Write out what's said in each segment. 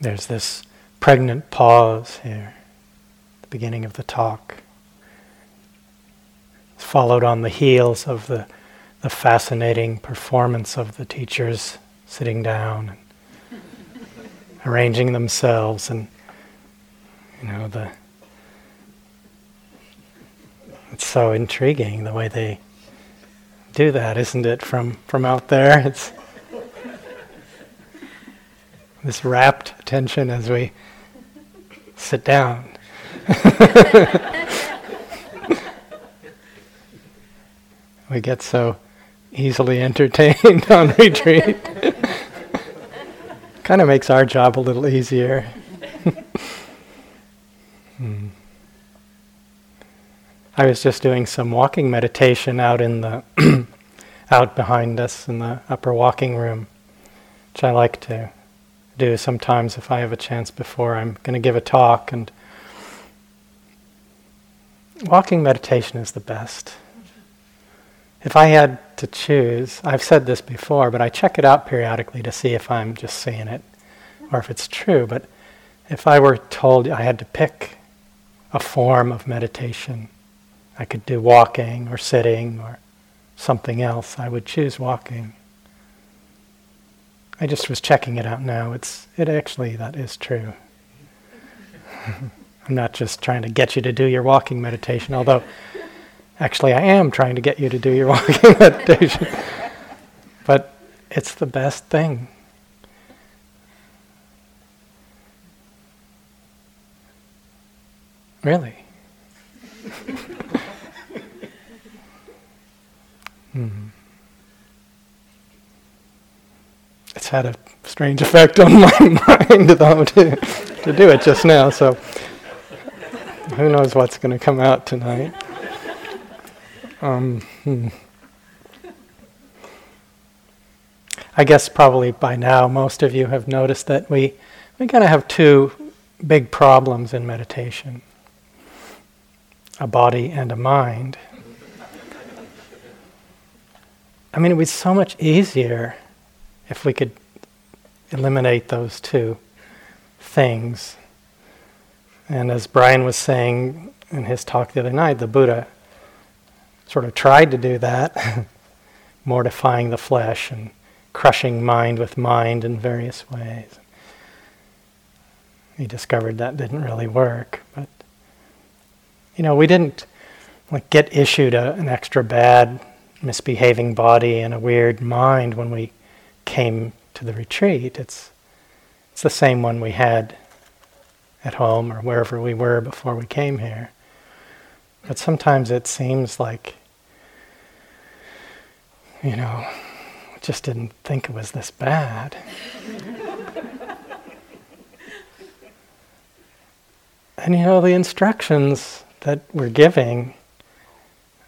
There's this pregnant pause here, the beginning of the talk. It's followed on the heels of the, the fascinating performance of the teachers sitting down and arranging themselves and you know the it's so intriguing the way they do that, isn't it? From from out there, it's this rapt attention as we sit down. we get so easily entertained on retreat. kind of makes our job a little easier. hmm. I was just doing some walking meditation out in the out behind us in the upper walking room, which I like to do sometimes if I have a chance before I'm going to give a talk and walking meditation is the best. If I had to choose, I've said this before, but I check it out periodically to see if I'm just saying it or if it's true. But if I were told I had to pick a form of meditation, I could do walking or sitting or something else. I would choose walking. I just was checking it out now. It's it actually that is true. I'm not just trying to get you to do your walking meditation, although actually I am trying to get you to do your walking meditation. but it's the best thing. Really. Hmm. It's had a strange effect on my mind, though, to, to do it just now. So who knows what's going to come out tonight. Um, hmm. I guess probably by now most of you have noticed that we, we kind of have two big problems in meditation a body and a mind. I mean, it would be so much easier if we could eliminate those two things. And as Brian was saying in his talk the other night, the Buddha sort of tried to do that, mortifying the flesh and crushing mind with mind in various ways. He discovered that didn't really work, but you know, we didn't like get issued a, an extra bad misbehaving body and a weird mind when we came to the retreat. It's, it's the same one we had at home or wherever we were before we came here. But sometimes it seems like, you know, just didn't think it was this bad. and you know, the instructions that we're giving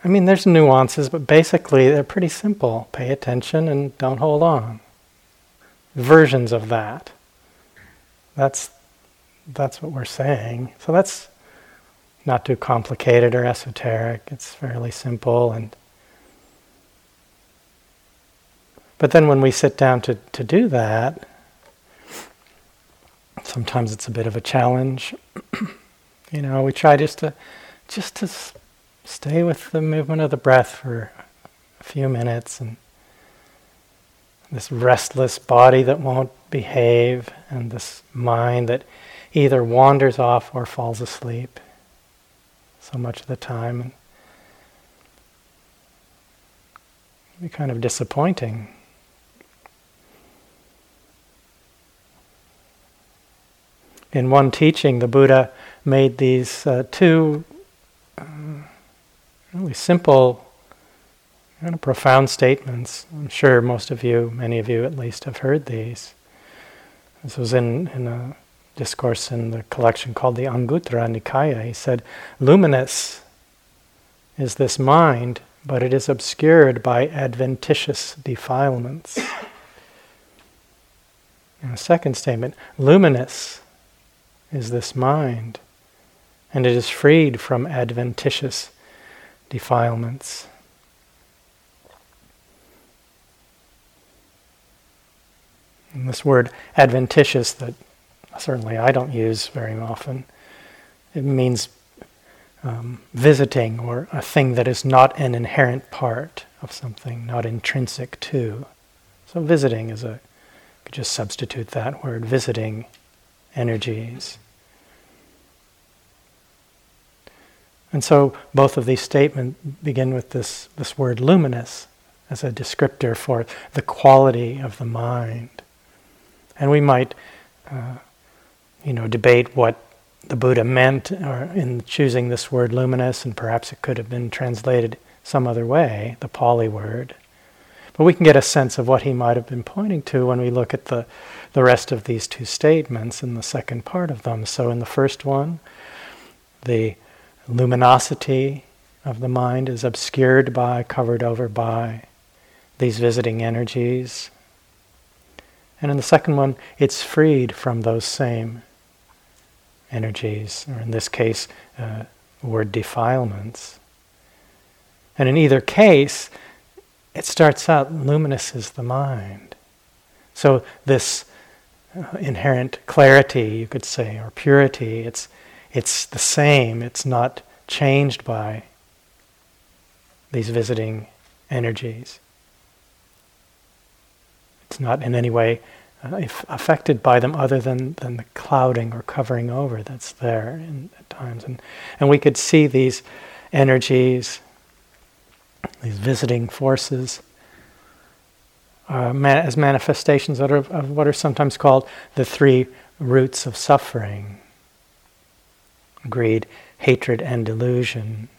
I mean, there's nuances, but basically they're pretty simple. Pay attention and don't hold on. Versions of that. That's that's what we're saying. So that's not too complicated or esoteric. It's fairly simple and but then when we sit down to, to do that, sometimes it's a bit of a challenge. you know, we try just to just to stay with the movement of the breath for a few minutes and this restless body that won't behave and this mind that either wanders off or falls asleep so much of the time. And be kind of disappointing. In one teaching the buddha made these uh, two uh, really simple, kind of profound statements. I'm sure most of you, many of you at least, have heard these. This was in, in a discourse in the collection called the Anguttara Nikaya. He said, Luminous is this mind, but it is obscured by adventitious defilements. And a second statement, luminous is this mind, and it is freed from adventitious defilements. And this word adventitious that certainly I don't use very often. It means um, visiting or a thing that is not an inherent part of something, not intrinsic to. So visiting is a, could just substitute that word, visiting energies. And so both of these statements begin with this, this word luminous as a descriptor for the quality of the mind. And we might, uh, you know, debate what the Buddha meant in choosing this word luminous, and perhaps it could have been translated some other way, the Pali word. But we can get a sense of what he might have been pointing to when we look at the, the rest of these two statements in the second part of them. So, in the first one, the luminosity of the mind is obscured by, covered over by these visiting energies. And in the second one, it's freed from those same energies, or in this case, uh, word defilements. And in either case, it starts out luminous is the mind. So this uh, inherent clarity, you could say, or purity, it's it's the same. It's not changed by these visiting energies. It's not in any way uh, affected by them other than, than the clouding or covering over that's there in, at times. And, and we could see these energies, these visiting forces, uh, man, as manifestations of, of what are sometimes called the three roots of suffering greed, hatred, and delusion.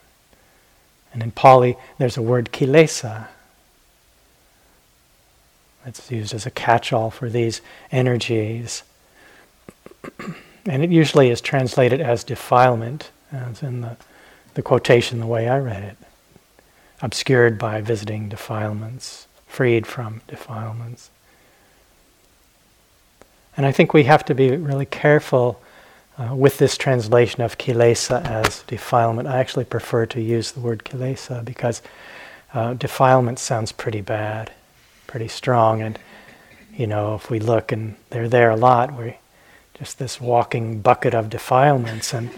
And in Pali, there's a word kilesa. It's used as a catch all for these energies. and it usually is translated as defilement, as in the, the quotation, the way I read it. Obscured by visiting defilements, freed from defilements. And I think we have to be really careful uh, with this translation of kilesa as defilement, I actually prefer to use the word kilesa because uh, defilement sounds pretty bad, pretty strong, and you know if we look and they're there a lot, we're just this walking bucket of defilements, and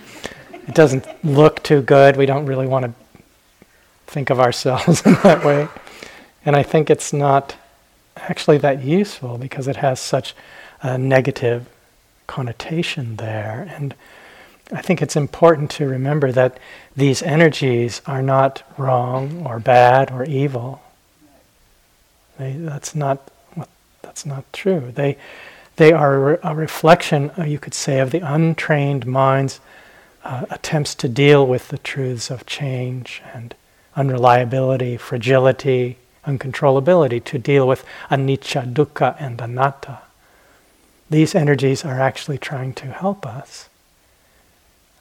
it doesn't look too good. We don't really want to think of ourselves in that way, and I think it's not actually that useful because it has such a negative connotation there. And I think it's important to remember that these energies are not wrong or bad or evil. They, that's not that's not true. They they are a reflection, uh, you could say, of the untrained mind's uh, attempts to deal with the truths of change and unreliability, fragility, uncontrollability, to deal with anicca, dukkha, and anatta these energies are actually trying to help us.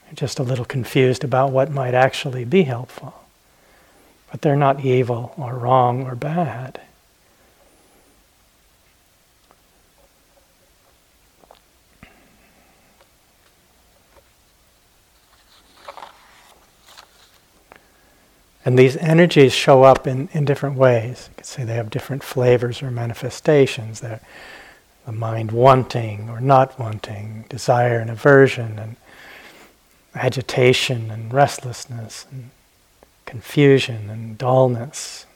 They're just a little confused about what might actually be helpful. But they're not evil or wrong or bad. And these energies show up in, in different ways. You could say they have different flavors or manifestations. They're the mind wanting or not wanting, desire and aversion, and agitation and restlessness, and confusion and dullness.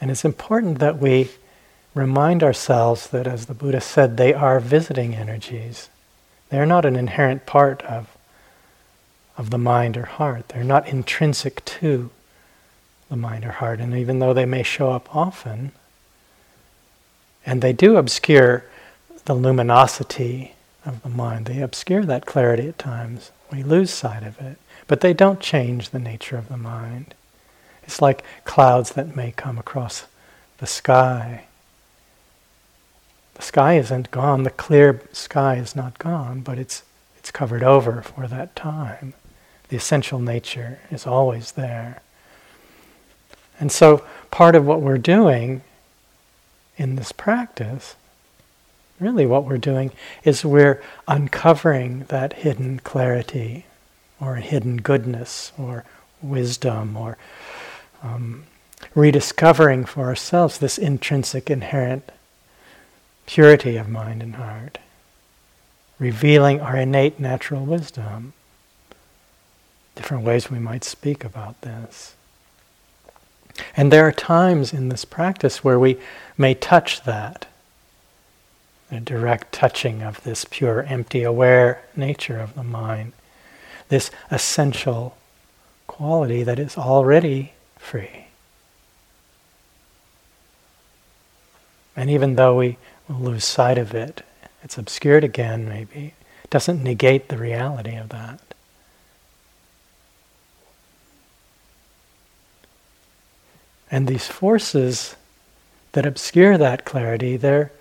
And it's important that we remind ourselves that, as the Buddha said, they are visiting energies. They're not an inherent part of, of the mind or heart. They're not intrinsic to the mind or heart. And even though they may show up often, and they do obscure the luminosity of the mind. They obscure that clarity at times. We lose sight of it. But they don't change the nature of the mind. It's like clouds that may come across the sky. The sky isn't gone, the clear sky is not gone, but it's, it's covered over for that time. The essential nature is always there. And so, part of what we're doing in this practice, really what we're doing is we're uncovering that hidden clarity or hidden goodness or wisdom or um, rediscovering for ourselves this intrinsic inherent purity of mind and heart, revealing our innate natural wisdom. Different ways we might speak about this. And there are times in this practice where we may touch that, the direct touching of this pure, empty, aware nature of the mind, this essential quality that is already free. And even though we lose sight of it, it's obscured again, maybe, it doesn't negate the reality of that. And these forces that obscure that clarity, they're,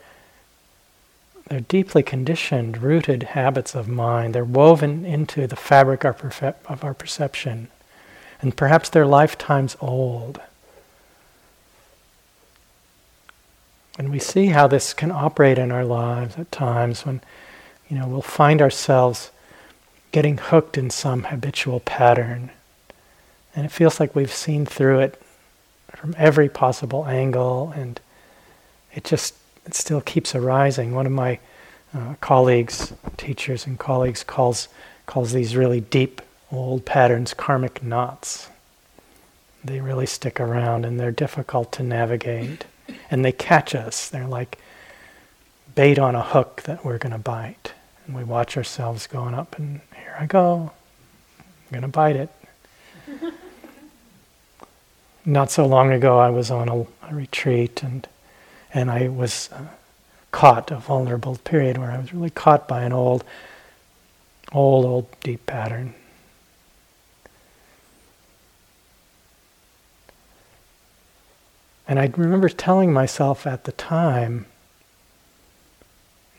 they're deeply conditioned, rooted habits of mind. They're woven into the fabric of our perception. And perhaps they're lifetimes old. And we see how this can operate in our lives at times when, you know, we'll find ourselves getting hooked in some habitual pattern. And it feels like we've seen through it from every possible angle, and it just it still keeps arising. One of my uh, colleagues, teachers, and colleagues calls calls these really deep old patterns karmic knots. They really stick around, and they're difficult to navigate and they catch us. They're like bait on a hook that we're going to bite. And we watch ourselves going up, and here I go. I'm going to bite it. Not so long ago, I was on a, a retreat, and and I was uh, caught a vulnerable period where I was really caught by an old, old, old deep pattern. And I remember telling myself at the time,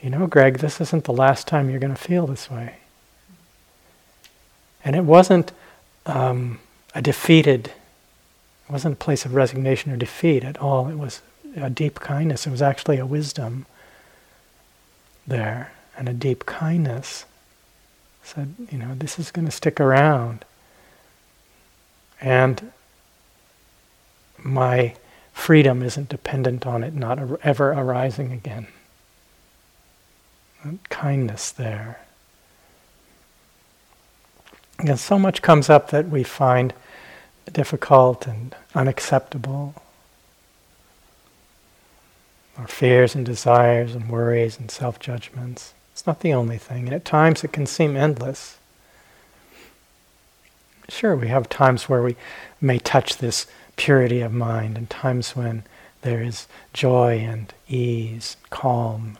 you know, Greg, this isn't the last time you're going to feel this way. And it wasn't um, a defeated, it wasn't a place of resignation or defeat at all. It was a deep kindness. It was actually a wisdom there, and a deep kindness said, you know, this is going to stick around. And my freedom isn't dependent on it not ever arising again. That kindness there. And so much comes up that we find difficult and unacceptable. Our fears and desires and worries and self judgments. It's not the only thing, and at times it can seem endless. Sure, we have times where we may touch this purity of mind and times when there is joy and ease, calm.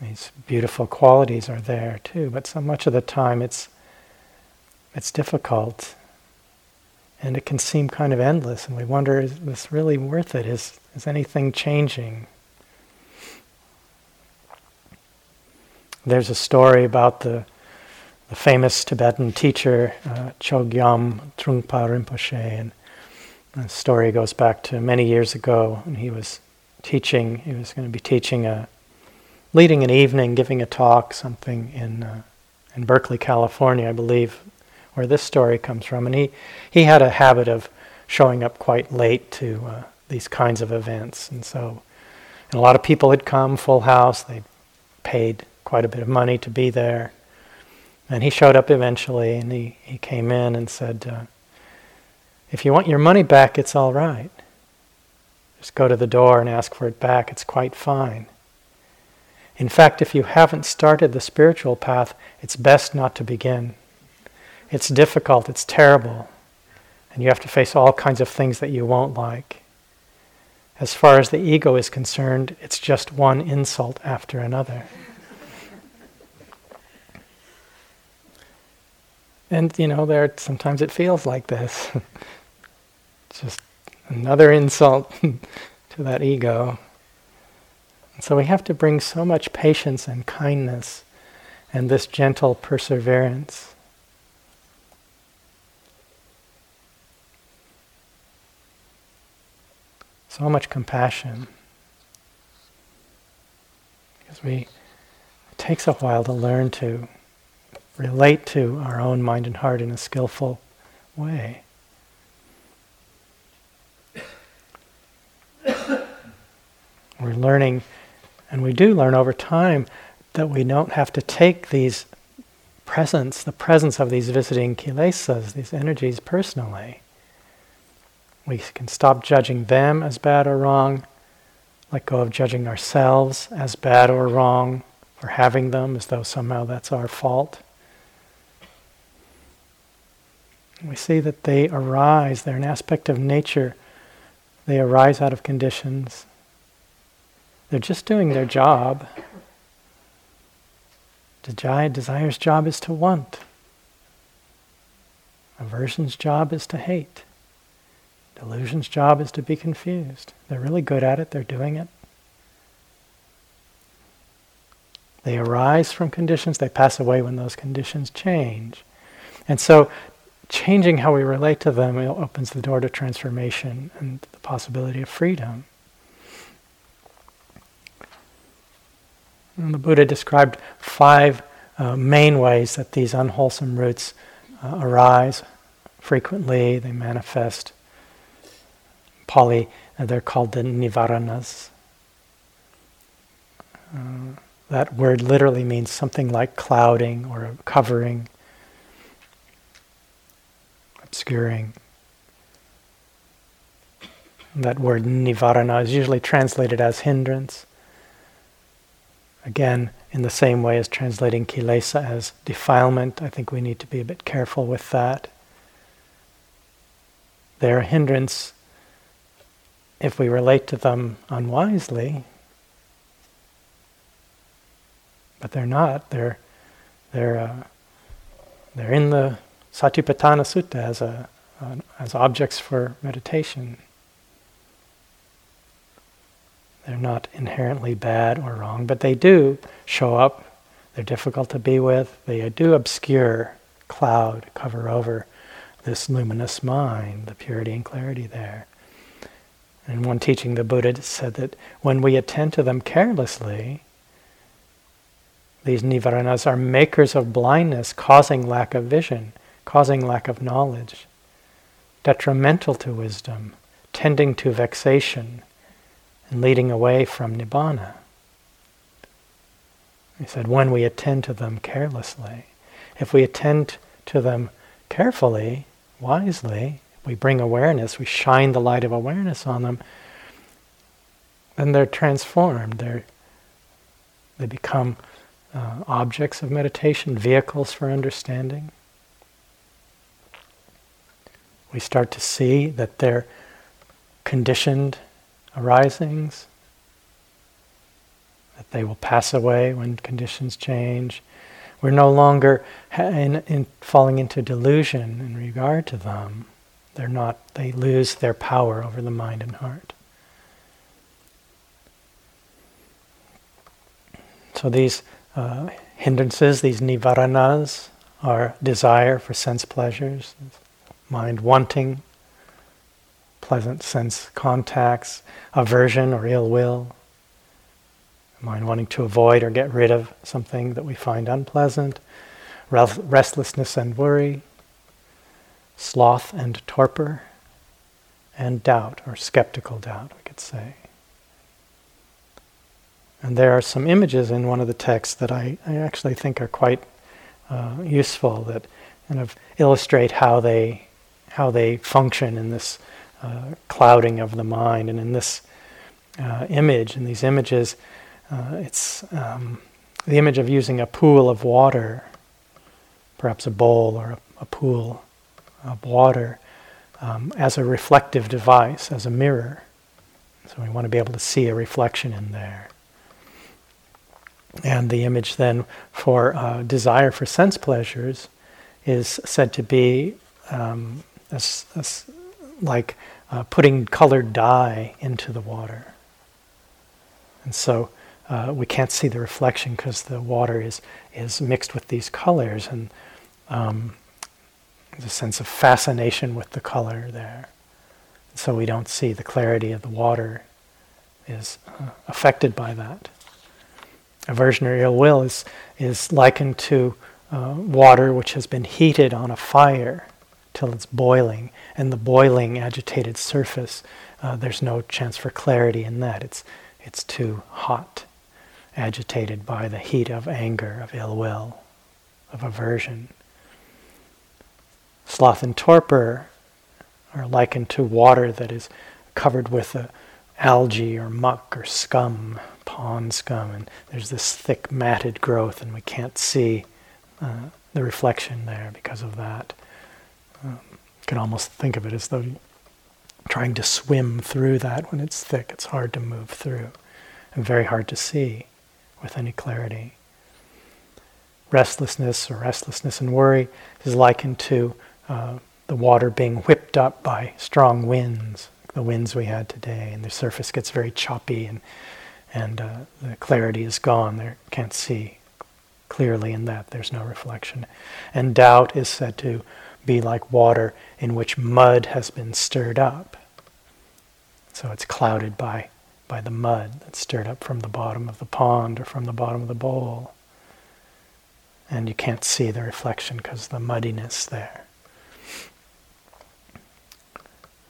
These beautiful qualities are there too, but so much of the time it's it's difficult and it can seem kind of endless and we wonder is this really worth it? Is is anything changing? There's a story about the the famous Tibetan teacher uh, Chogyam Trungpa Rinpoche, and the story goes back to many years ago when he was teaching. He was going to be teaching a, leading an evening, giving a talk, something in uh, in Berkeley, California, I believe, where this story comes from. And he he had a habit of showing up quite late to uh, these kinds of events, and so and a lot of people had come, full house. They paid quite a bit of money to be there, and he showed up eventually. And he he came in and said. Uh, if you want your money back, it's all right. Just go to the door and ask for it back. It's quite fine. In fact, if you haven't started the spiritual path, it's best not to begin. It's difficult, it's terrible, and you have to face all kinds of things that you won't like. As far as the ego is concerned, it's just one insult after another. and you know, there sometimes it feels like this. just another insult to that ego. And so we have to bring so much patience and kindness and this gentle perseverance. So much compassion. Because we it takes a while to learn to relate to our own mind and heart in a skillful way. We're learning And we do learn over time that we don't have to take these presence, the presence of these visiting kilesas, these energies personally. We can stop judging them as bad or wrong, let go of judging ourselves as bad or wrong for having them as though somehow that's our fault. We see that they arise, they're an aspect of nature. They arise out of conditions. They're just doing their job. Desire's job is to want. Aversion's job is to hate. Delusion's job is to be confused. They're really good at it, they're doing it. They arise from conditions, they pass away when those conditions change. And so, changing how we relate to them opens the door to transformation and the possibility of freedom. And the Buddha described five uh, main ways that these unwholesome roots uh, arise frequently, they manifest. Pali, they're called the nivaranas. Uh, that word literally means something like clouding or covering, obscuring. That word nivarana is usually translated as hindrance. Again, in the same way as translating kilesa as defilement, I think we need to be a bit careful with that. They're a hindrance if we relate to them unwisely, but they're not. They're they're uh, they're in the Satipatthana Sutta as a uh, as objects for meditation. They're not inherently bad or wrong, but they do show up. They're difficult to be with. They do obscure, cloud, cover over this luminous mind, the purity and clarity there. In one teaching, the Buddha said that when we attend to them carelessly, these nivaranas are makers of blindness, causing lack of vision, causing lack of knowledge, detrimental to wisdom, tending to vexation, and leading away from nibbana. He said, when we attend to them carelessly, if we attend to them carefully, wisely, we bring awareness, we shine the light of awareness on them, then they're transformed. They're, they become uh, objects of meditation, vehicles for understanding. We start to see that they're conditioned arisings, that they will pass away when conditions change. We're no longer in, in falling into delusion in regard to them. They're not, they lose their power over the mind and heart. So these uh, hindrances, these nivaranas, are desire for sense pleasures, mind wanting, pleasant sense contacts, aversion or ill will, mind wanting to avoid or get rid of something that we find unpleasant, restlessness and worry, sloth and torpor, and doubt or skeptical doubt, we could say. And there are some images in one of the texts that I, I actually think are quite uh, useful that kind of illustrate how they how they function in this uh, clouding of the mind. And in this uh, image, in these images, uh, it's um, the image of using a pool of water, perhaps a bowl or a, a pool of water, um, as a reflective device, as a mirror. So we want to be able to see a reflection in there. And the image then for uh, desire for sense pleasures is said to be um, as, as like uh, putting colored dye into the water. And so uh, we can't see the reflection because the water is, is mixed with these colors, and um, there's a sense of fascination with the color there. So we don't see the clarity of the water is uh, affected by that. Aversion or ill will is, is likened to uh, water which has been heated on a fire till it's boiling, and the boiling, agitated surface, uh, there's no chance for clarity in that. It's, it's too hot. agitated by the heat of anger, of ill will, of aversion. Sloth and torpor are likened to water that is covered with a algae or muck or scum, pond scum, and there's this thick matted growth, and we can't see uh, the reflection there because of that. Um, you can almost think of it as though trying to swim through that when it's thick. It's hard to move through and very hard to see with any clarity. Restlessness or restlessness and worry is likened to uh, the water being whipped up by strong winds, the winds we had today, and the surface gets very choppy and and uh, the clarity is gone. There can't see clearly in that. There's no reflection. And doubt is said to be like water in which mud has been stirred up. So it's clouded by, by the mud that's stirred up from the bottom of the pond or from the bottom of the bowl. And you can't see the reflection because the muddiness there.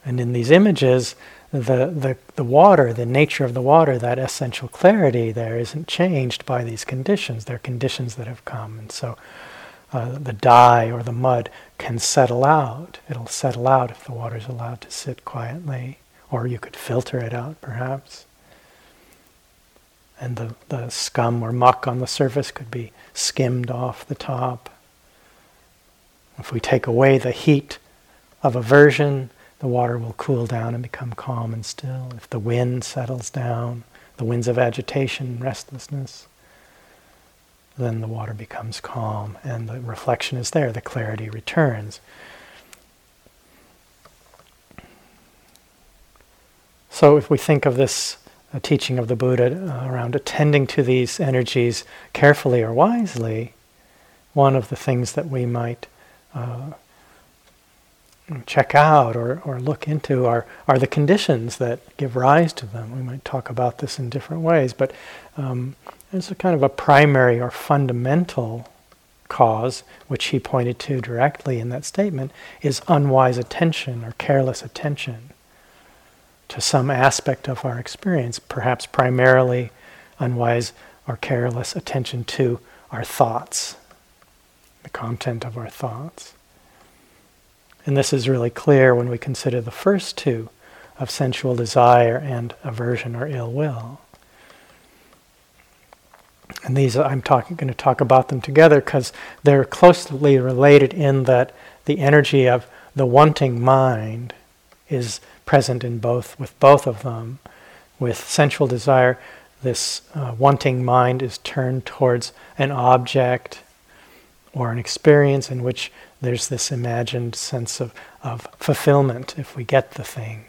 And in these images, the, the, the water, the nature of the water, that essential clarity there isn't changed by these conditions. They're conditions that have come. And so uh, the dye or the mud can settle out. It'll settle out if the water's allowed to sit quietly, or you could filter it out perhaps. And the, the scum or muck on the surface could be skimmed off the top. If we take away the heat of aversion, the water will cool down and become calm and still. If the wind settles down, the winds of agitation, restlessness, then the water becomes calm and the reflection is there, the clarity returns. So, if we think of this uh, teaching of the Buddha uh, around attending to these energies carefully or wisely, one of the things that we might uh, check out or, or look into are, are the conditions that give rise to them. We might talk about this in different ways, but um, there's a kind of a primary or fundamental cause, which he pointed to directly in that statement, is unwise attention or careless attention to some aspect of our experience, perhaps primarily unwise or careless attention to our thoughts, the content of our thoughts. And this is really clear when we consider the first two of sensual desire and aversion or ill will. And these, I'm talking, going to talk about them together because they're closely related in that the energy of the wanting mind is present in both, with both of them. With sensual desire, this uh, wanting mind is turned towards an object or an experience in which there's this imagined sense of, of fulfillment if we get the thing,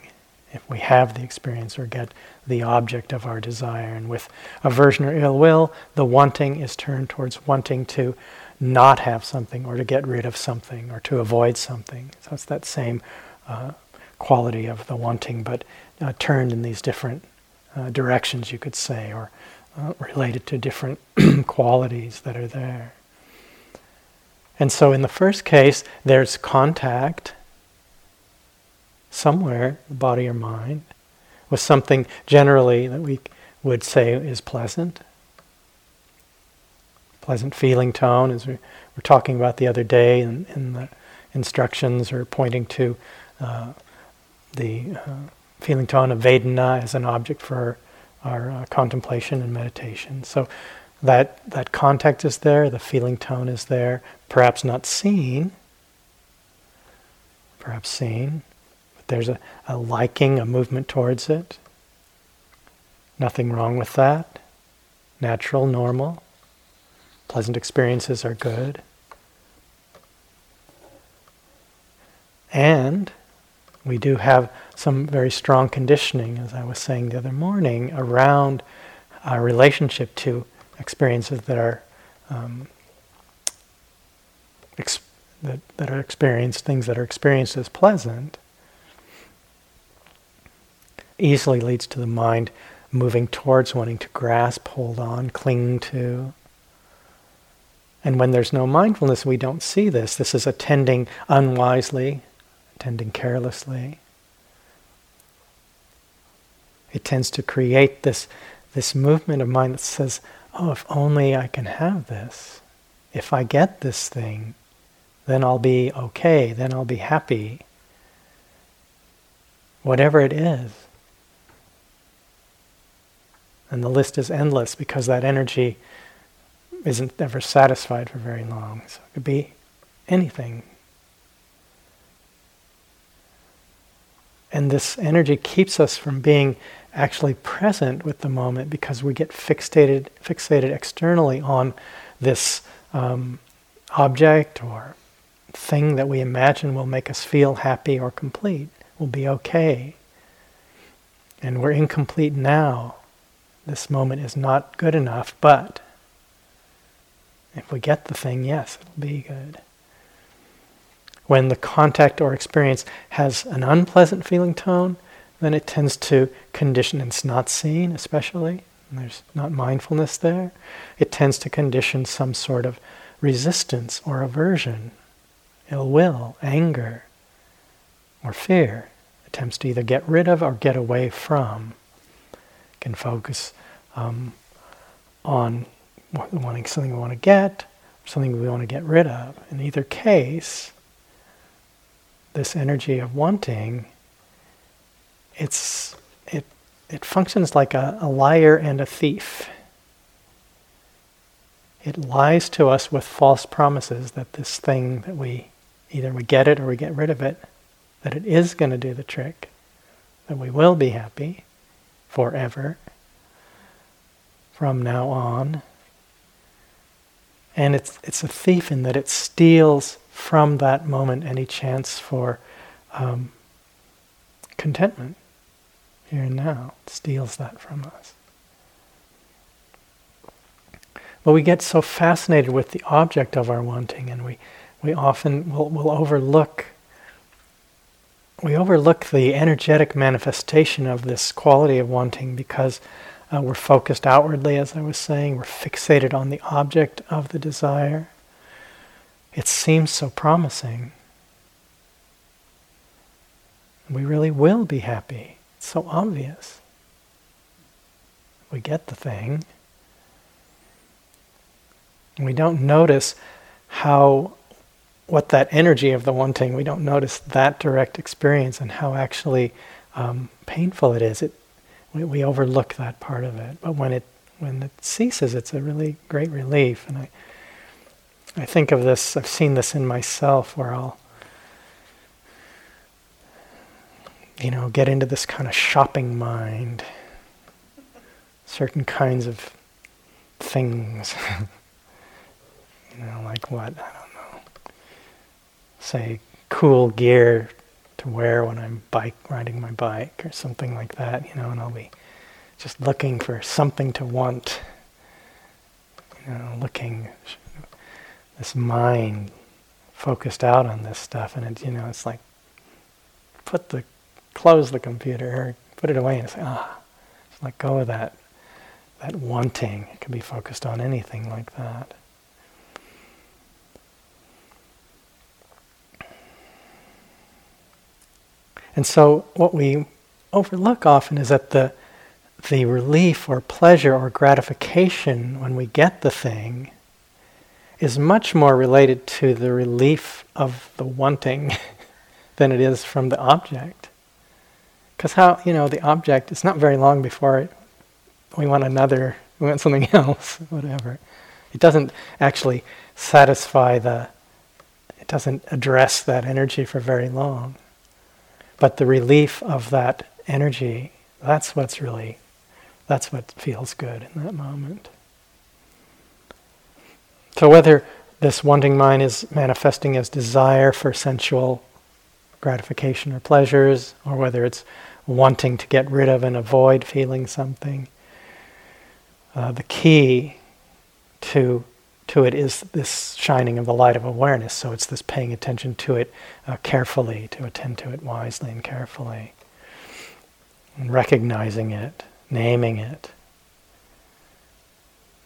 if we have the experience or get the object of our desire. And with aversion or ill will, the wanting is turned towards wanting to not have something or to get rid of something or to avoid something. So it's that same uh, quality of the wanting, but uh, turned in these different uh, directions, you could say, or uh, related to different qualities that are there. And so in the first case, there's contact somewhere, body or mind, with something generally that we would say is pleasant. Pleasant feeling tone, as we were talking about the other day in, in the instructions, or pointing to uh, the uh, feeling tone of Vedana as an object for our, uh, contemplation and meditation. So that that contact is there, the feeling tone is there, perhaps not seen, perhaps seen, but there's a, a liking, a movement towards it. Nothing wrong with that. Natural, normal. Pleasant experiences are good. And we do have some very strong conditioning, as I was saying the other morning, around our relationship to experiences that are um, ex- that, that are experienced, things that are experienced as pleasant, easily leads to the mind moving towards wanting to grasp, hold on, cling to. And when there's no mindfulness, we don't see this. This is attending unwisely, attending carelessly. It tends to create this this movement of mind that says, oh, if only I can have this. If I get this thing, then I'll be okay, then I'll be happy. Whatever it is. And the list is endless because that energy isn't ever satisfied for very long. So it could be anything. And this energy keeps us from being actually present with the moment because we get fixated, fixated externally on this um, object or thing that we imagine will make us feel happy or complete, will be okay. And we're incomplete now. This moment is not good enough, but if we get the thing, yes, it'll be good. When the contact or experience has an unpleasant feeling tone, then it tends to condition, it's not seen especially, there's not mindfulness there, it tends to condition some sort of resistance or aversion, ill will, anger, or fear. Attempts to either get rid of or get away from. Can focus um, on wanting something we want to get, something we want to get rid of. In either case, this energy of wanting, it's it it functions like a, a liar and a thief. It lies to us with false promises that this thing that we either we get it or we get rid of it, that it is going to do the trick, that we will be happy forever from now on. And it's, it's a thief in that it steals from that moment any chance for um, contentment here and now. Steals that from us. But we get so fascinated with the object of our wanting, and we, we often will, will overlook we overlook the energetic manifestation of this quality of wanting because uh, we're focused outwardly, as I was saying, we're fixated on the object of the desire. It seems so promising. We really will be happy. It's so obvious. We get the thing. We don't notice how, what that energy of the wanting, we don't notice that direct experience and how actually um, painful it is. It, we, we overlook that part of it. But when it, when it ceases, it's a really great relief. And I, I think of this, I've seen this in myself where I'll, you know, get into this kind of shopping mind. Certain kinds of things. you know, like what? I don't know. Say, cool gear to wear when I'm bike riding my bike or something like that, you know, and I'll be just looking for something to want. You know, looking this mind focused out on this stuff, and it, you know, it's like put the close the computer or put it away and say, ah, just let go of that that wanting. It can be focused on anything like that. And so what we overlook often is that the the relief or pleasure or gratification when we get the thing is much more related to the relief of the wanting than it is from the object. Because how, you know, the object, it's not very long before it, we want another, we want something else, whatever. It doesn't actually satisfy the, it doesn't address that energy for very long. But the relief of that energy, that's what's really, that's what feels good in that moment. So whether this wanting mind is manifesting as desire for sensual gratification or pleasures, or whether it's wanting to get rid of and avoid feeling something, uh, the key to to it is this shining of the light of awareness. So it's this paying attention to it uh, carefully, to attend to it wisely and carefully, and recognizing it, naming it.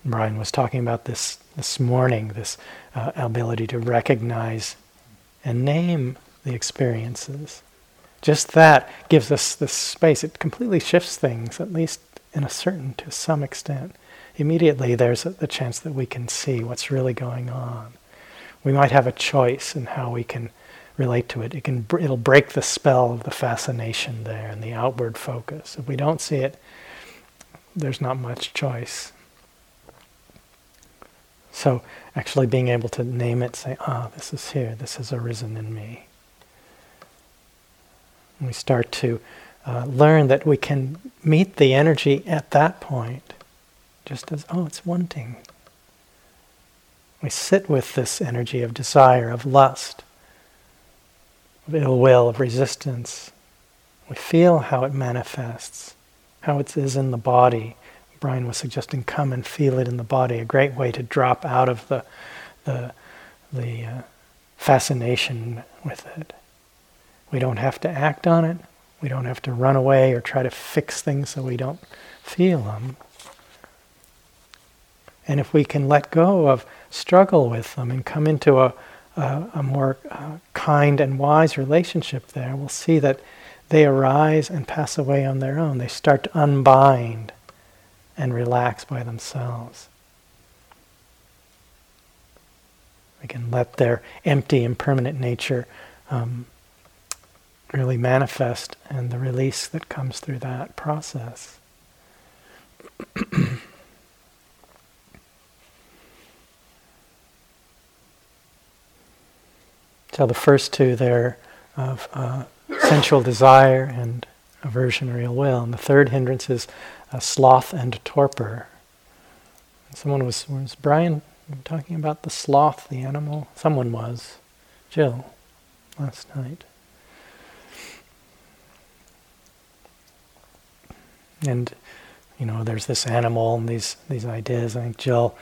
Brian was talking about this this morning, this uh, ability to recognize and name the experiences. Just that gives us this space. It completely shifts things, at least in a certain, to some extent, immediately there's the chance that we can see what's really going on. We might have a choice in how we can relate to it. It can, it'll break the spell of the fascination there and the outward focus. If we don't see it, there's not much choice. So, actually being able to name it, say, ah, this is here, this has arisen in me. We start to uh, learn that we can meet the energy at that point, just as, oh, it's wanting. We sit with this energy of desire, of lust, of ill will, of resistance. We feel how it manifests, how it is in the body. Brian was suggesting come and feel it in the body, a great way to drop out of the, the, the uh, fascination with it. We don't have to act on it. We don't have to run away or try to fix things so we don't feel them. And if we can let go of struggle with them and come into a, a, a more uh, kind and wise relationship there, we'll see that they arise and pass away on their own. They start to unbind and relax by themselves. We can let their empty, impermanent nature um, really manifest and the release that comes through that process. so the first two there of uh, sensual desire and aversion or ill will, and the third hindrance is sloth and torpor. Someone was was Brian talking about the sloth, the animal. Someone was, Jill, last night. And you know, there's this animal and these these ideas. I think Jill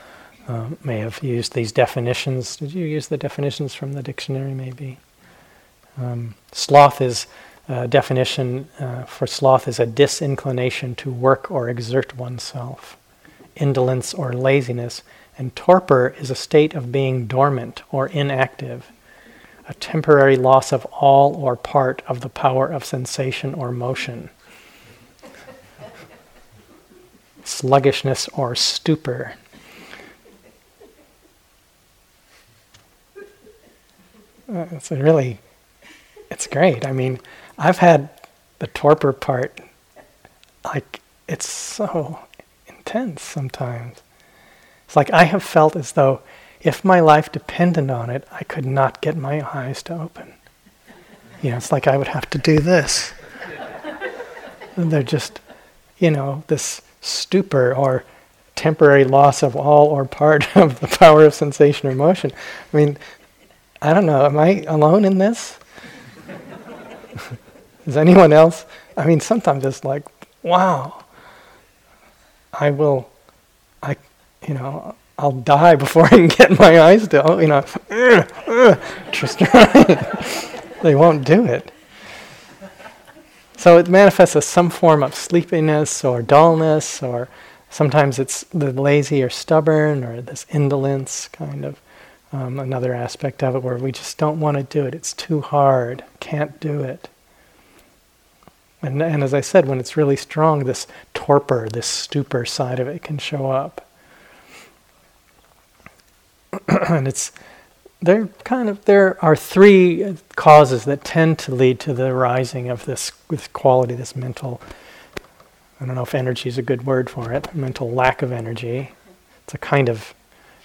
um, may have used these definitions. Did you use the definitions from the dictionary? Maybe. Um, sloth is uh, definition uh, for sloth is a disinclination to work or exert oneself, indolence or laziness, and torpor is a state of being dormant or inactive, a temporary loss of all or part of the power of sensation or motion. Sluggishness or stupor. Uh, it's really, it's great. I mean, I've had the torpor part, like, it's so intense sometimes. It's like I have felt as though if my life depended on it, I could not get my eyes to open. You know, it's like I would have to do this. and they're just, you know, this stupor or temporary loss of all or part of the power of sensation or motion. I mean, I don't know, am I alone in this? Is anyone else? I mean, sometimes it's like, wow, I will, I, you know, I'll die before I can get my eyes to, you know, just right. they won't do it. So it manifests as some form of sleepiness or dullness, or sometimes it's the lazy or stubborn, or this indolence kind of um, another aspect of it where we just don't want to do it. It's too hard, can't do it. And, and as I said, when it's really strong, this torpor, this stupor side of it can show up. and it's there kind of there are three causes that tend to lead to the rising of this this quality, this mental. I don't know if energy is a good word for it. Mental lack of energy. It's a kind of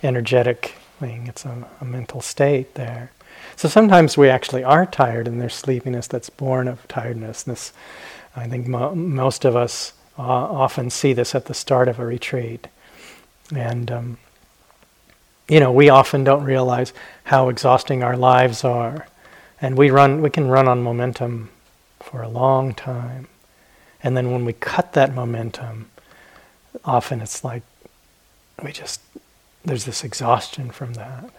energetic thing. It's a, a mental state there. So sometimes we actually are tired, and there's sleepiness that's born of tiredness. This, I think, mo- most of us uh, often see this at the start of a retreat, and um, you know, we often don't realize how exhausting our lives are. And we run we can run on momentum for a long time. And then when we cut that momentum, often it's like we just there's this exhaustion from that.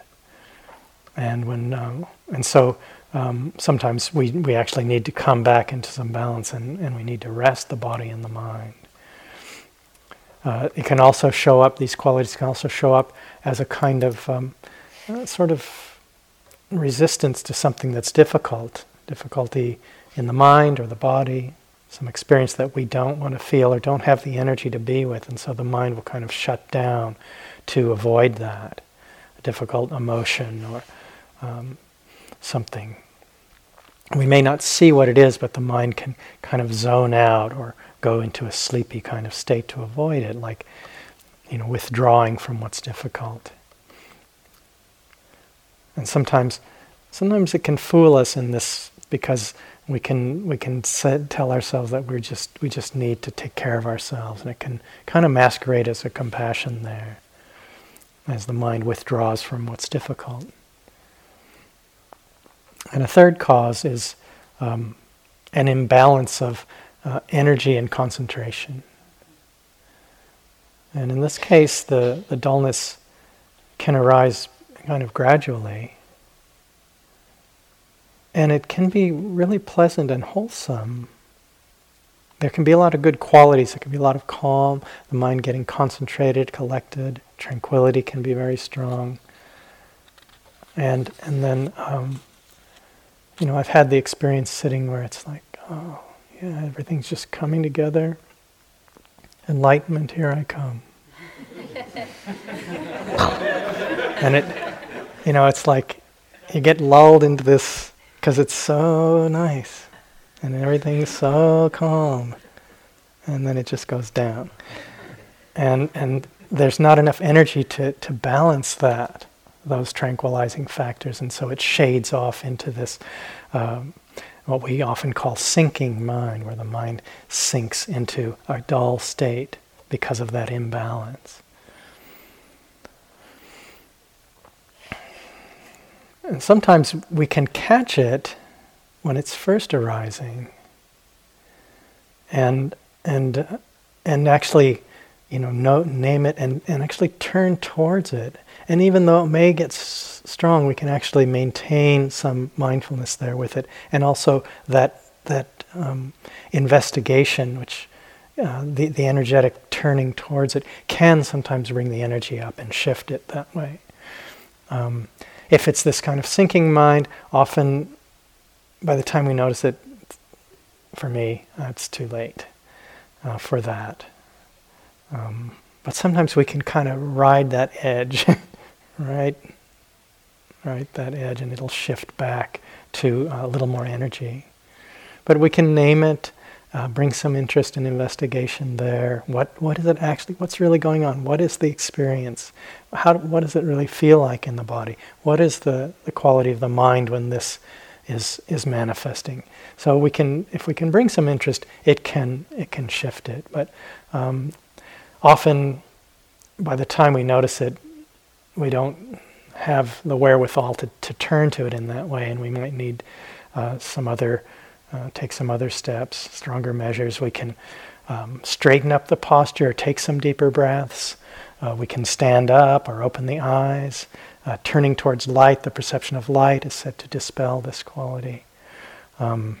And when um, and so um, sometimes we, we actually need to come back into some balance and, and we need to rest the body and the mind. Uh, it can also show up, these qualities can also show up as a kind of um, uh, sort of resistance to something that's difficult, difficulty in the mind or the body, some experience that we don't want to feel or don't have the energy to be with, and so the mind will kind of shut down to avoid that, a difficult emotion or um, something. We may not see what it is, but the mind can kind of zone out or go into a sleepy kind of state to avoid it, like you know, withdrawing from what's difficult. And sometimes, sometimes it can fool us in this because we can we can set, tell ourselves that we're just we just need to take care of ourselves, and it can kind of masquerade as a compassion there, as the mind withdraws from what's difficult. And a third cause is um, an imbalance of uh, energy and concentration. And in this case, the, the dullness can arise kind of gradually. And it can be really pleasant and wholesome. There can be a lot of good qualities. There can be a lot of calm, the mind getting concentrated, collected. Tranquility can be very strong. And, and then um, you know, I've had the experience sitting where it's like, oh, yeah, everything's just coming together. Enlightenment, here I come. and it, you know, it's like you get lulled into this because it's so nice and everything's so calm. And then it just goes down. And, and there's not enough energy to, to balance that those tranquilizing factors, and so it shades off into this, um, what we often call sinking mind, where the mind sinks into a dull state because of that imbalance. And sometimes we can catch it when it's first arising, and and uh, and actually, you know, note, name it, and, and actually turn towards it and even though it may get s- strong, we can actually maintain some mindfulness there with it, and also that that um, investigation, which uh, the the energetic turning towards it, can sometimes bring the energy up and shift it that way. Um, if it's this kind of sinking mind, often by the time we notice it, for me, uh, it's too late uh, for that. Um, but sometimes we can kind of ride that edge right? Right, that edge, and it'll shift back to a little more energy. But we can name it, uh, bring some interest and investigation there. What what is it actually? What's really going on? What is the experience? How what does it really feel like in the body? What is the, the quality of the mind when this is is manifesting? So we can, if we can bring some interest, it can it can shift it. But um, often, by the time we notice it, we don't have the wherewithal to, to turn to it in that way, and we might need uh, some other, uh, take some other steps, stronger measures. We can um, straighten up the posture, take some deeper breaths. Uh, we can stand up or open the eyes. Uh, turning towards light, the perception of light is said to dispel this quality. Um,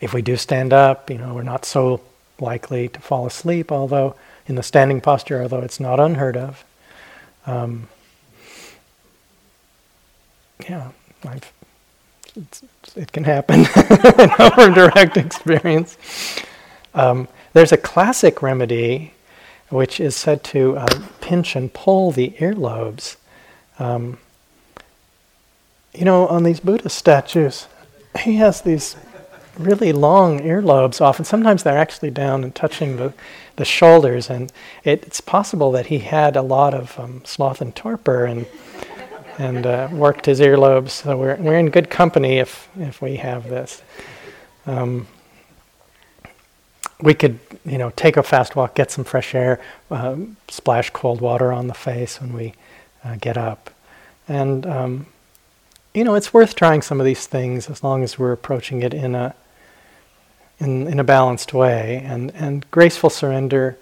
if we do stand up, you know, we're not so likely to fall asleep, although in the standing posture, although it's not unheard of. Um, yeah, I've, it can happen our direct experience. Um, there's a classic remedy which is said to uh, pinch and pull the earlobes. Um, you know, on these Buddha statues, he has these really long earlobes often. Sometimes they're actually down and touching the, the shoulders, and it, it's possible that he had a lot of um, sloth and torpor and and uh, worked his earlobes. So we're we're in good company if if we have this. Um, we could, you know, take a fast walk, get some fresh air, uh, splash cold water on the face when we uh, get up, and um, you know, it's worth trying some of these things as long as we're approaching it in a in, in a balanced way, and, and graceful surrender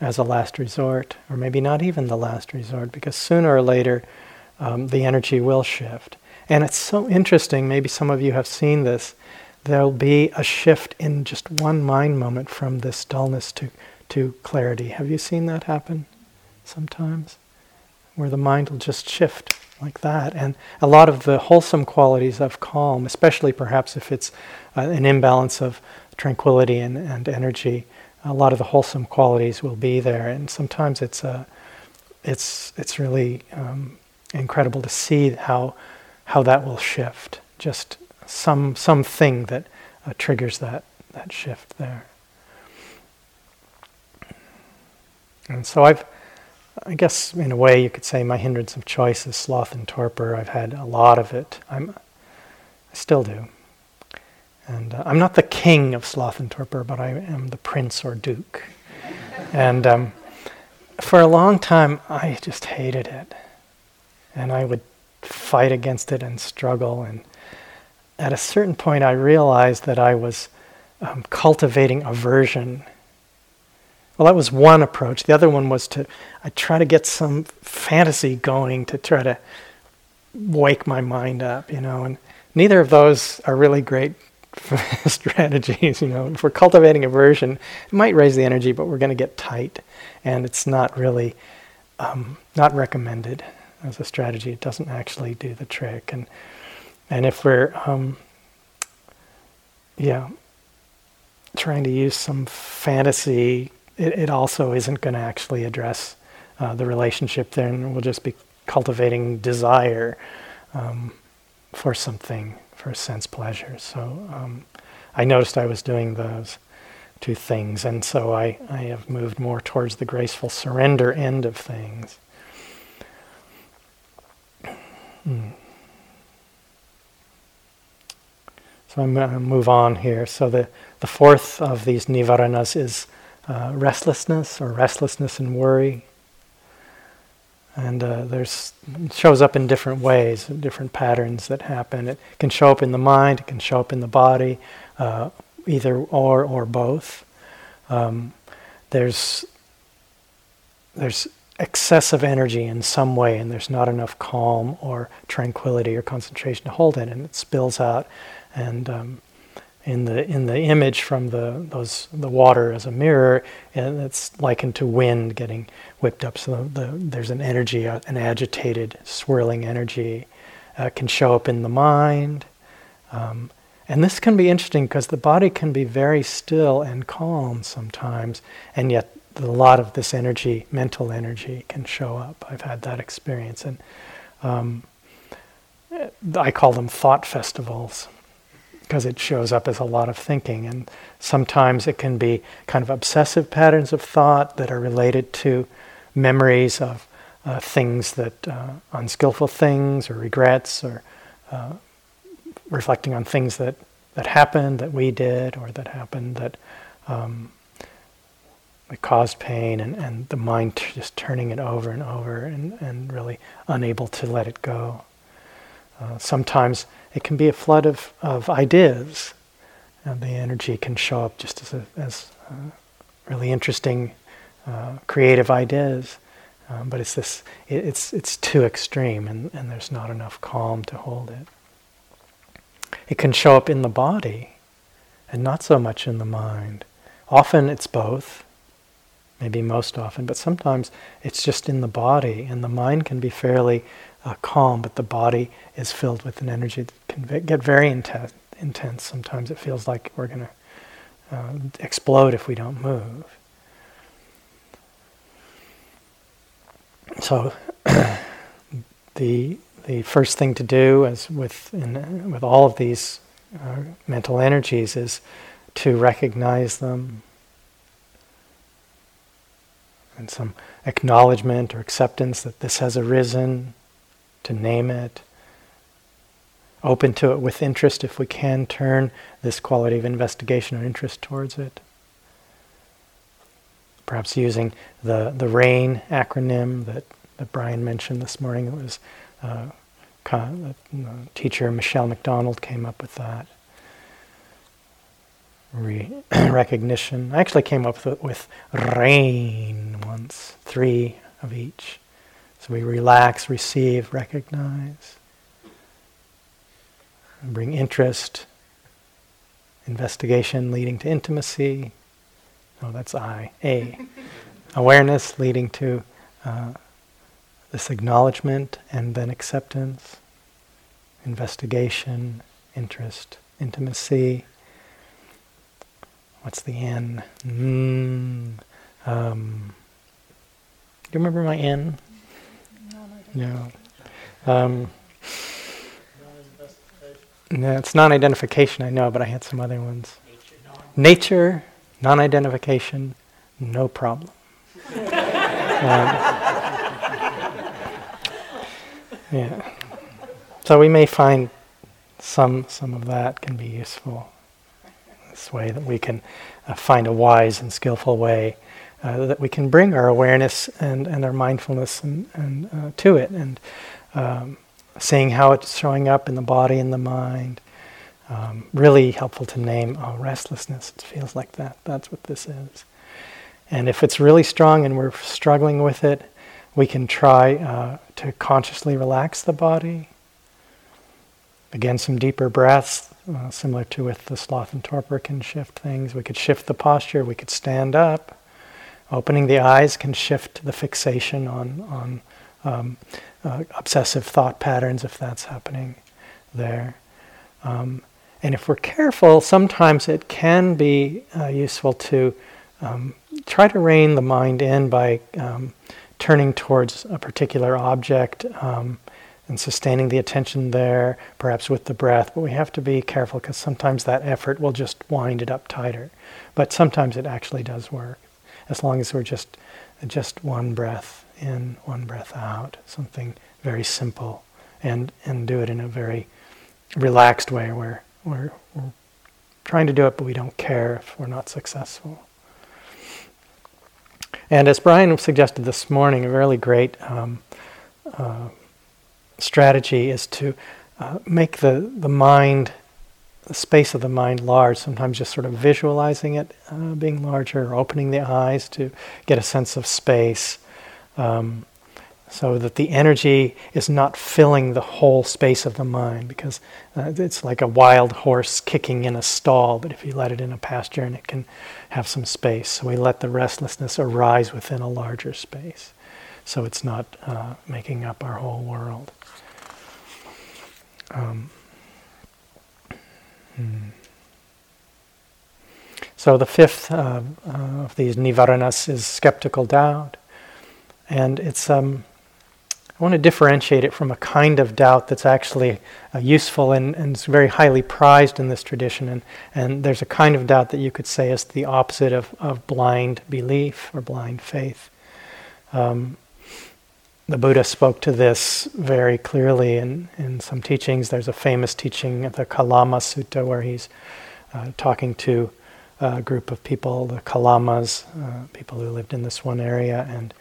as a last resort, or maybe not even the last resort, because sooner or later um, the energy will shift. And it's so interesting, maybe some of you have seen this. There'll be a shift in just one mind moment from this dullness to, to clarity. Have you seen that happen sometimes? Where the mind will just shift like that. And a lot of the wholesome qualities of calm, especially perhaps if it's uh, an imbalance of tranquility and, and energy, a lot of the wholesome qualities will be there. And sometimes it's a, uh, it's it's really um, incredible to see how how that will shift. Just some something that uh, triggers that that shift there. And so I've I guess in a way you could say my hindrance of choice is sloth and torpor. I've had a lot of it. I'm, I still do. And uh, I'm not the king of sloth and torpor, but I am the prince or duke. and um, for a long time, I just hated it. And I would fight against it and struggle. And at a certain point, I realized that I was um, cultivating aversion well, that was one approach. The other one was to I try to get some fantasy going to try to wake my mind up, you know, and neither of those are really great strategies, you know. If we're cultivating aversion, it might raise the energy, but we're going to get tight, and it's not really um, not recommended as a strategy. It doesn't actually do the trick, and and if we're um, yeah trying to use some fantasy it, it also isn't going to actually address uh, the relationship Then we'll just be cultivating desire um, for something, for sense pleasure. So um, I noticed I was doing those two things, and so I, I have moved more towards the graceful surrender end of things. Hmm. So I'm going to move on here. So the, the fourth of these nivaranas is uh, restlessness or restlessness and worry. And uh, there's shows up in different ways, different patterns that happen. It can show up in the mind, it can show up in the body, uh, either or or both. Um, there's there's excessive energy in some way, and there's not enough calm or tranquility or concentration to hold it, and it spills out, and um, in the in the image from the those the water as a mirror, and it's likened to wind getting whipped up. So the, the, there's an energy, uh, an agitated, swirling energy, uh, can show up in the mind, um, and this can be interesting because the body can be very still and calm sometimes, and yet a lot of this energy, mental energy, can show up. I've had that experience, and um, I call them thought festivals because it shows up as a lot of thinking. And sometimes it can be kind of obsessive patterns of thought that are related to memories of uh, things that, uh, unskillful things or regrets or uh, reflecting on things that, that happened that we did or that happened that, um, that caused pain and, and the mind t- just turning it over and over and, and really unable to let it go. Uh, sometimes it can be a flood of, of ideas, and the energy can show up just as, a, as uh, really interesting, uh, creative ideas. Um, but it's this, it, it's, it's too extreme, and, and there's not enough calm to hold it. It can show up in the body, and not so much in the mind. Often it's both, maybe most often, but sometimes it's just in the body, and the mind can be fairly uh, calm, but the body is filled with an energy that can get very intense. intense. Sometimes it feels like we're going to uh, explode if we don't move. So, the the first thing to do, as with in, with all of these uh, mental energies, is to recognize them and some acknowledgement or acceptance that this has arisen to name it, open to it with interest if we can turn this quality of investigation or interest towards it. Perhaps using the, the RAIN acronym that, that Brian mentioned this morning. It was uh, teacher Michele McDonald came up with that. Re- recognition. I actually came up with, with RAIN once, three of each. So we relax, receive, recognize, bring interest, investigation leading to intimacy. Oh, that's I. A. Awareness leading to uh, this acknowledgement and then acceptance, investigation, interest, intimacy. What's the N? Mm, um, do you remember my N? No. Um, no, it's non-identification. I know, but I had some other ones. Nature, non-identification, no problem. um, yeah. So we may find some some of that can be useful. This way that we can uh, find a wise and skillful way uh, that we can bring our awareness and, and our mindfulness and, and uh, to it and um, seeing how it's showing up in the body and the mind. Um, really helpful to name oh, restlessness. It feels like that. That's what this is. And if it's really strong and we're struggling with it, we can try uh, to consciously relax the body. Again, some deeper breaths, uh, similar to with the sloth and torpor, can shift things. We could shift the posture. We could stand up. Opening the eyes can shift the fixation on on um, uh, obsessive thought patterns if that's happening there. Um, and if we're careful, sometimes it can be uh, useful to um, try to rein the mind in by um, turning towards a particular object um, and sustaining the attention there, perhaps with the breath. But we have to be careful because sometimes that effort will just wind it up tighter. But sometimes it actually does work, as long as we're just just one breath in, one breath out, something very simple, and and do it in a very relaxed way where we're, we're trying to do it, but we don't care if we're not successful. And as Brian suggested this morning, a really great um, uh, strategy is to uh, make the, the mind, space of the mind large, sometimes just sort of visualizing it uh, being larger, opening the eyes to get a sense of space. Um, so that the energy is not filling the whole space of the mind because uh, it's like a wild horse kicking in a stall but if you let it in a pasture and it can have some space so we let the restlessness arise within a larger space so it's not uh, making up our whole world um, so the fifth uh, uh of these nivaranas is skeptical doubt and it's um, I want to differentiate it from a kind of doubt that's actually uh, useful and, and is very highly prized in this tradition. And, and there's a kind of doubt that you could say is the opposite of, of blind belief or blind faith. Um, the Buddha spoke to this very clearly in, in some teachings. There's a famous teaching, of the Kalama Sutta, where he's uh, talking to a group of people, the Kalamas, uh, people who lived in this one area, and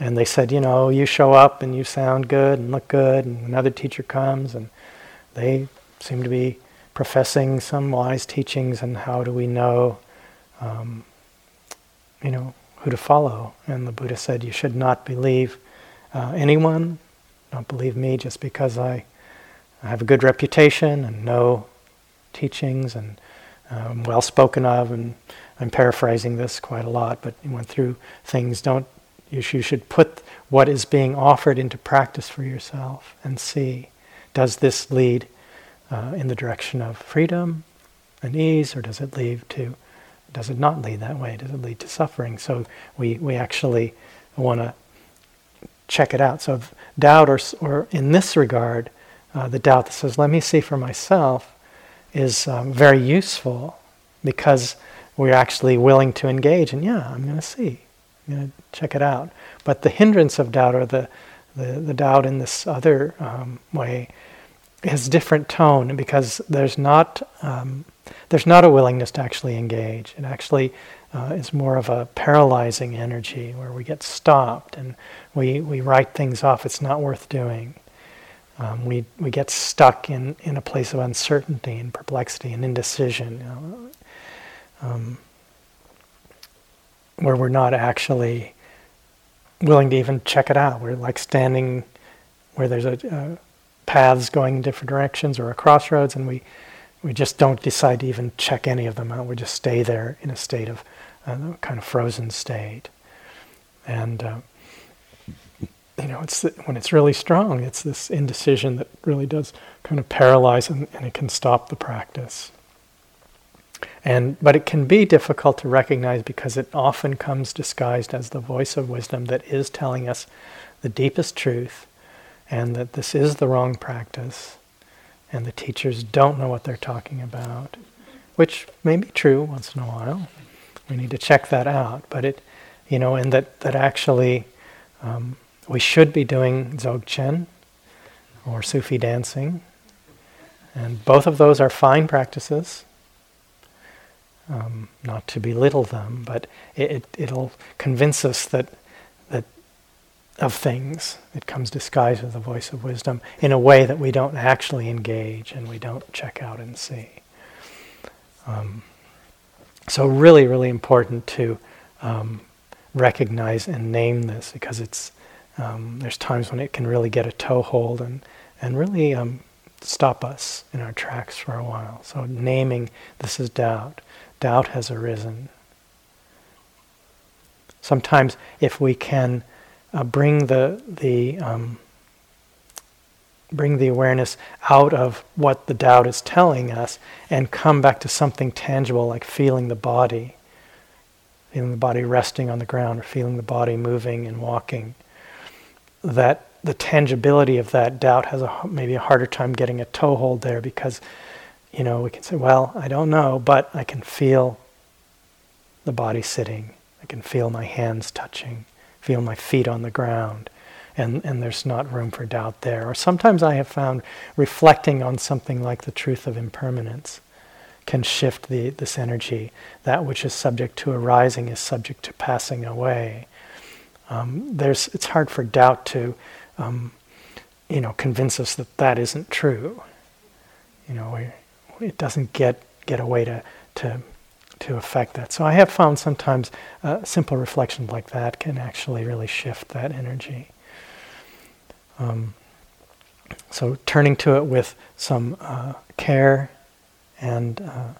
and they said, you know, you show up and you sound good and look good, and another teacher comes and they seem to be professing some wise teachings, and how do we know, um, you know, who to follow? And the Buddha said, you should not believe uh, anyone, don't believe me just because I, I have a good reputation and know teachings and um, well spoken of, and I'm paraphrasing this quite a lot, but he went through things. Don't you, should put what is being offered into practice for yourself and see does this lead uh, in the direction of freedom and ease, or does it lead to, does it not lead that way? Does it lead to suffering? So we, we actually want to check it out. So doubt, or, or in this regard, uh, the doubt that says, let me see for myself, is um, very useful because we're actually willing to engage and yeah, I'm going to see. I'm going to check it out. But the hindrance of doubt, or the, the, the doubt in this other um, way, has different tone because there's not um, there's not a willingness to actually engage. It actually uh, is more of a paralyzing energy where we get stopped and we, we write things off. It's not worth doing. Um, we, we get stuck in, in a place of uncertainty and perplexity and indecision. You know? um, where we're not actually willing to even check it out. We're like standing where there's a uh, paths going in different directions or a crossroads, and we we just don't decide to even check any of them out. We just stay there in a state of uh, kind of frozen state, and uh, you know, it's when it's really strong, it's this indecision that really does kind of paralyze and, and it can stop the practice. And but it can be difficult to recognize because it often comes disguised as the voice of wisdom that is telling us the deepest truth and that this is the wrong practice and the teachers don't know what they're talking about, which may be true once in a while. We need to check that out, but it, you know, and that that actually um, we should be doing Dzogchen or Sufi dancing, and both of those are fine practices. Um, not to belittle them, but it, it, will convince us that that of things. It comes disguised as the voice of wisdom in a way that we don't actually engage and we don't check out and see. Um, so really, really important to um, recognize and name this because it's um, there's times when it can really get a toehold and and really um, stop us in our tracks for a while. So naming this is doubt. Doubt has arisen. Sometimes, if we can uh, bring the the um, bring the awareness out of what the doubt is telling us and come back to something tangible like feeling the body feeling the body resting on the ground or feeling the body moving and walking that the tangibility of that doubt has a maybe a harder time getting a toehold there because you know we can say well i don't know but i can feel the body sitting i can feel my hands touching feel my feet on the ground and, and there's not room for doubt there. Or sometimes I have found reflecting on something like the truth of impermanence can shift the, this energy. That which is subject to arising is subject to passing away. Um, there's, it's hard for doubt to, um, you know, convince us that that isn't true. You know, we, it doesn't get get a way to to to affect that. So I have found sometimes uh, simple reflection like that can actually really shift that energy. Um, so turning to it with some uh, care and uh,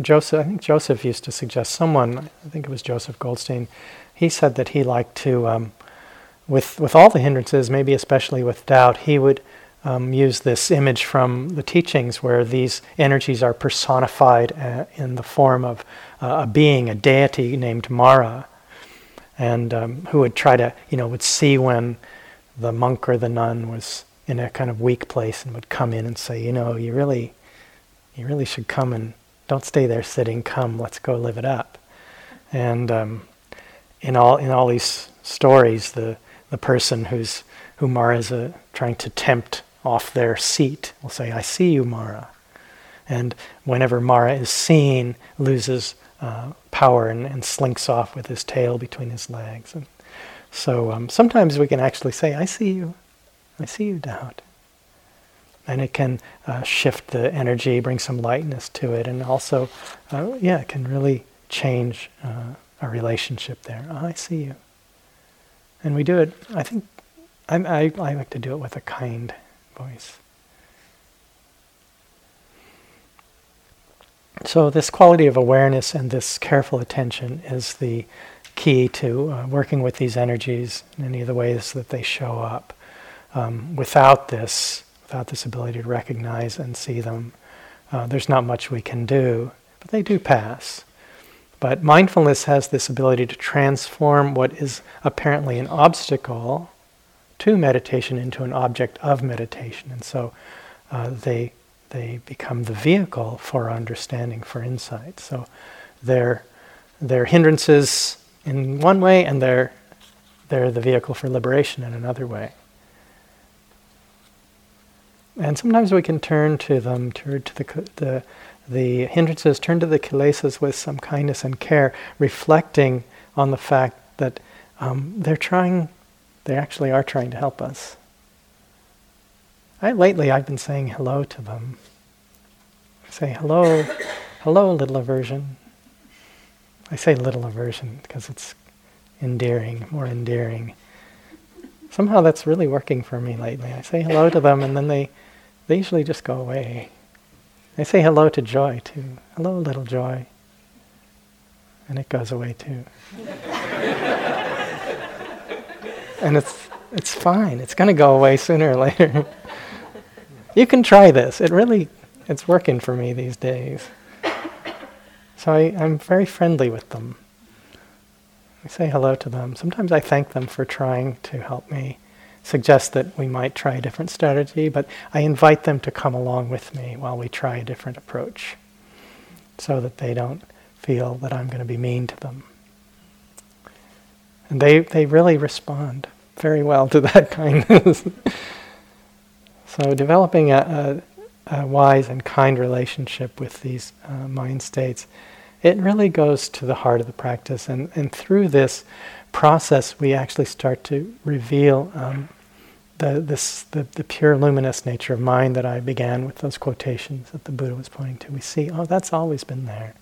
Joseph, I think Joseph used to suggest someone, I think it was Joseph Goldstein, he said that he liked to, um, with, with all the hindrances, maybe especially with doubt, he would um, use this image from the teachings where these energies are personified uh, in the form of uh, a being, a deity named Mara, and um, who would try to, you know, would see when the monk or the nun was in a kind of weak place and would come in and say, you know, you really, you really should come and don't stay there sitting. Come, let's go live it up. And um, in all in all these stories, the the person who's who Mara is uh, trying to tempt off their seat will say, I see you, Mara. And whenever Mara is seen, loses uh, power and, and, slinks off with his tail between his legs. And so um, sometimes we can actually say, I see you. I see you, doubt. And it can uh, shift the energy, bring some lightness to it, and also, uh, yeah, it can really change uh, a relationship there. Oh, I see you. And we do it, I think, I, I, I like to do it with a kind voice. So, this quality of awareness and this careful attention is the key to uh, working with these energies in any of the ways that they show up. Um, without this, without this ability to recognize and see them, uh, there's not much we can do, but they do pass. But mindfulness has this ability to transform what is apparently an obstacle to meditation into an object of meditation. And so uh, they, they become the vehicle for understanding, for insight. So they're, they're hindrances in one way, and they're, they're the vehicle for liberation in another way. And sometimes we can turn to them, turn to the, the, the hindrances, turn to the kilesas with some kindness and care, reflecting on the fact that um, they're trying they actually are trying to help us. I, lately, I've been saying hello to them. I say hello, hello, little aversion. I say little aversion because it's endearing, more endearing. Somehow that's really working for me lately. I say hello to them, and then they, they usually just go away. I say hello to joy too. Hello, little joy. and it goes away too. and it's, it's fine. It's going to go away sooner or later. you can try this. It really, it's working for me these days. So I, I'm very friendly with them. I say hello to them. Sometimes I thank them for trying to help me, suggest that we might try a different strategy, but I invite them to come along with me while we try a different approach so that they don't feel that I'm going to be mean to them. And they, they really respond very well to that kindness. so developing a, a, a, wise and kind relationship with these uh, mind states, it really goes to the heart of the practice. And, and through this process, we actually start to reveal um, the, this, the, the pure luminous nature of mind that I began with those quotations that the Buddha was pointing to. We see, oh, that's always been there.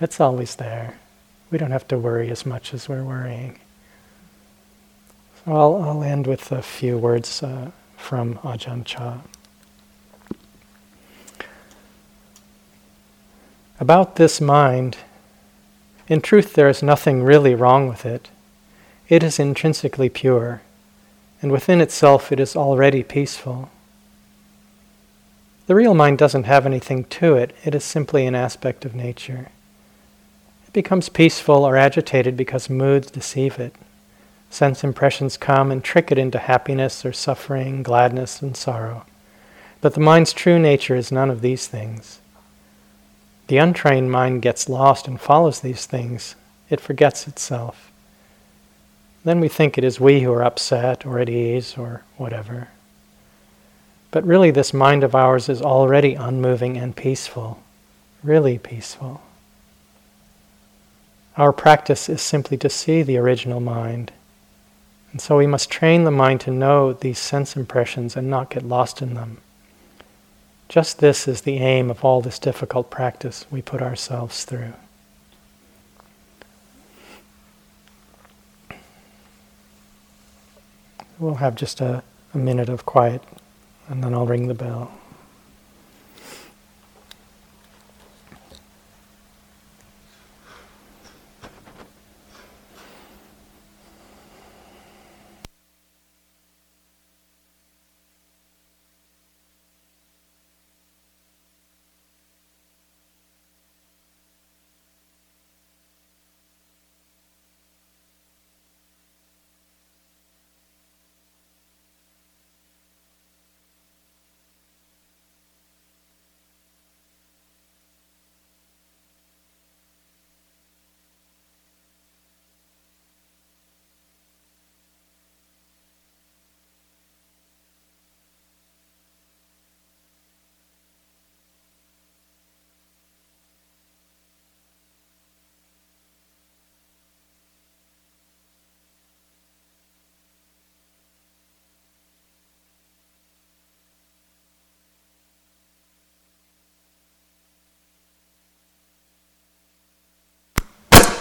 It's always there. We don't have to worry as much as we're worrying. So I'll, I'll end with a few words uh, from Ajahn Chah. About this mind, in truth, there is nothing really wrong with it. It is intrinsically pure, and within itself, it is already peaceful. The real mind doesn't have anything to it, it is simply an aspect of nature. It becomes peaceful or agitated because moods deceive it. Sense impressions come and trick it into happiness or suffering, gladness and sorrow. But the mind's true nature is none of these things. The untrained mind gets lost and follows these things. It forgets itself. Then we think it is we who are upset or at ease or whatever. But really, this mind of ours is already unmoving and peaceful, really peaceful. Our practice is simply to see the original mind. And so we must train the mind to know these sense impressions and not get lost in them. Just this is the aim of all this difficult practice we put ourselves through. We'll have just a, a minute of quiet and then I'll ring the bell.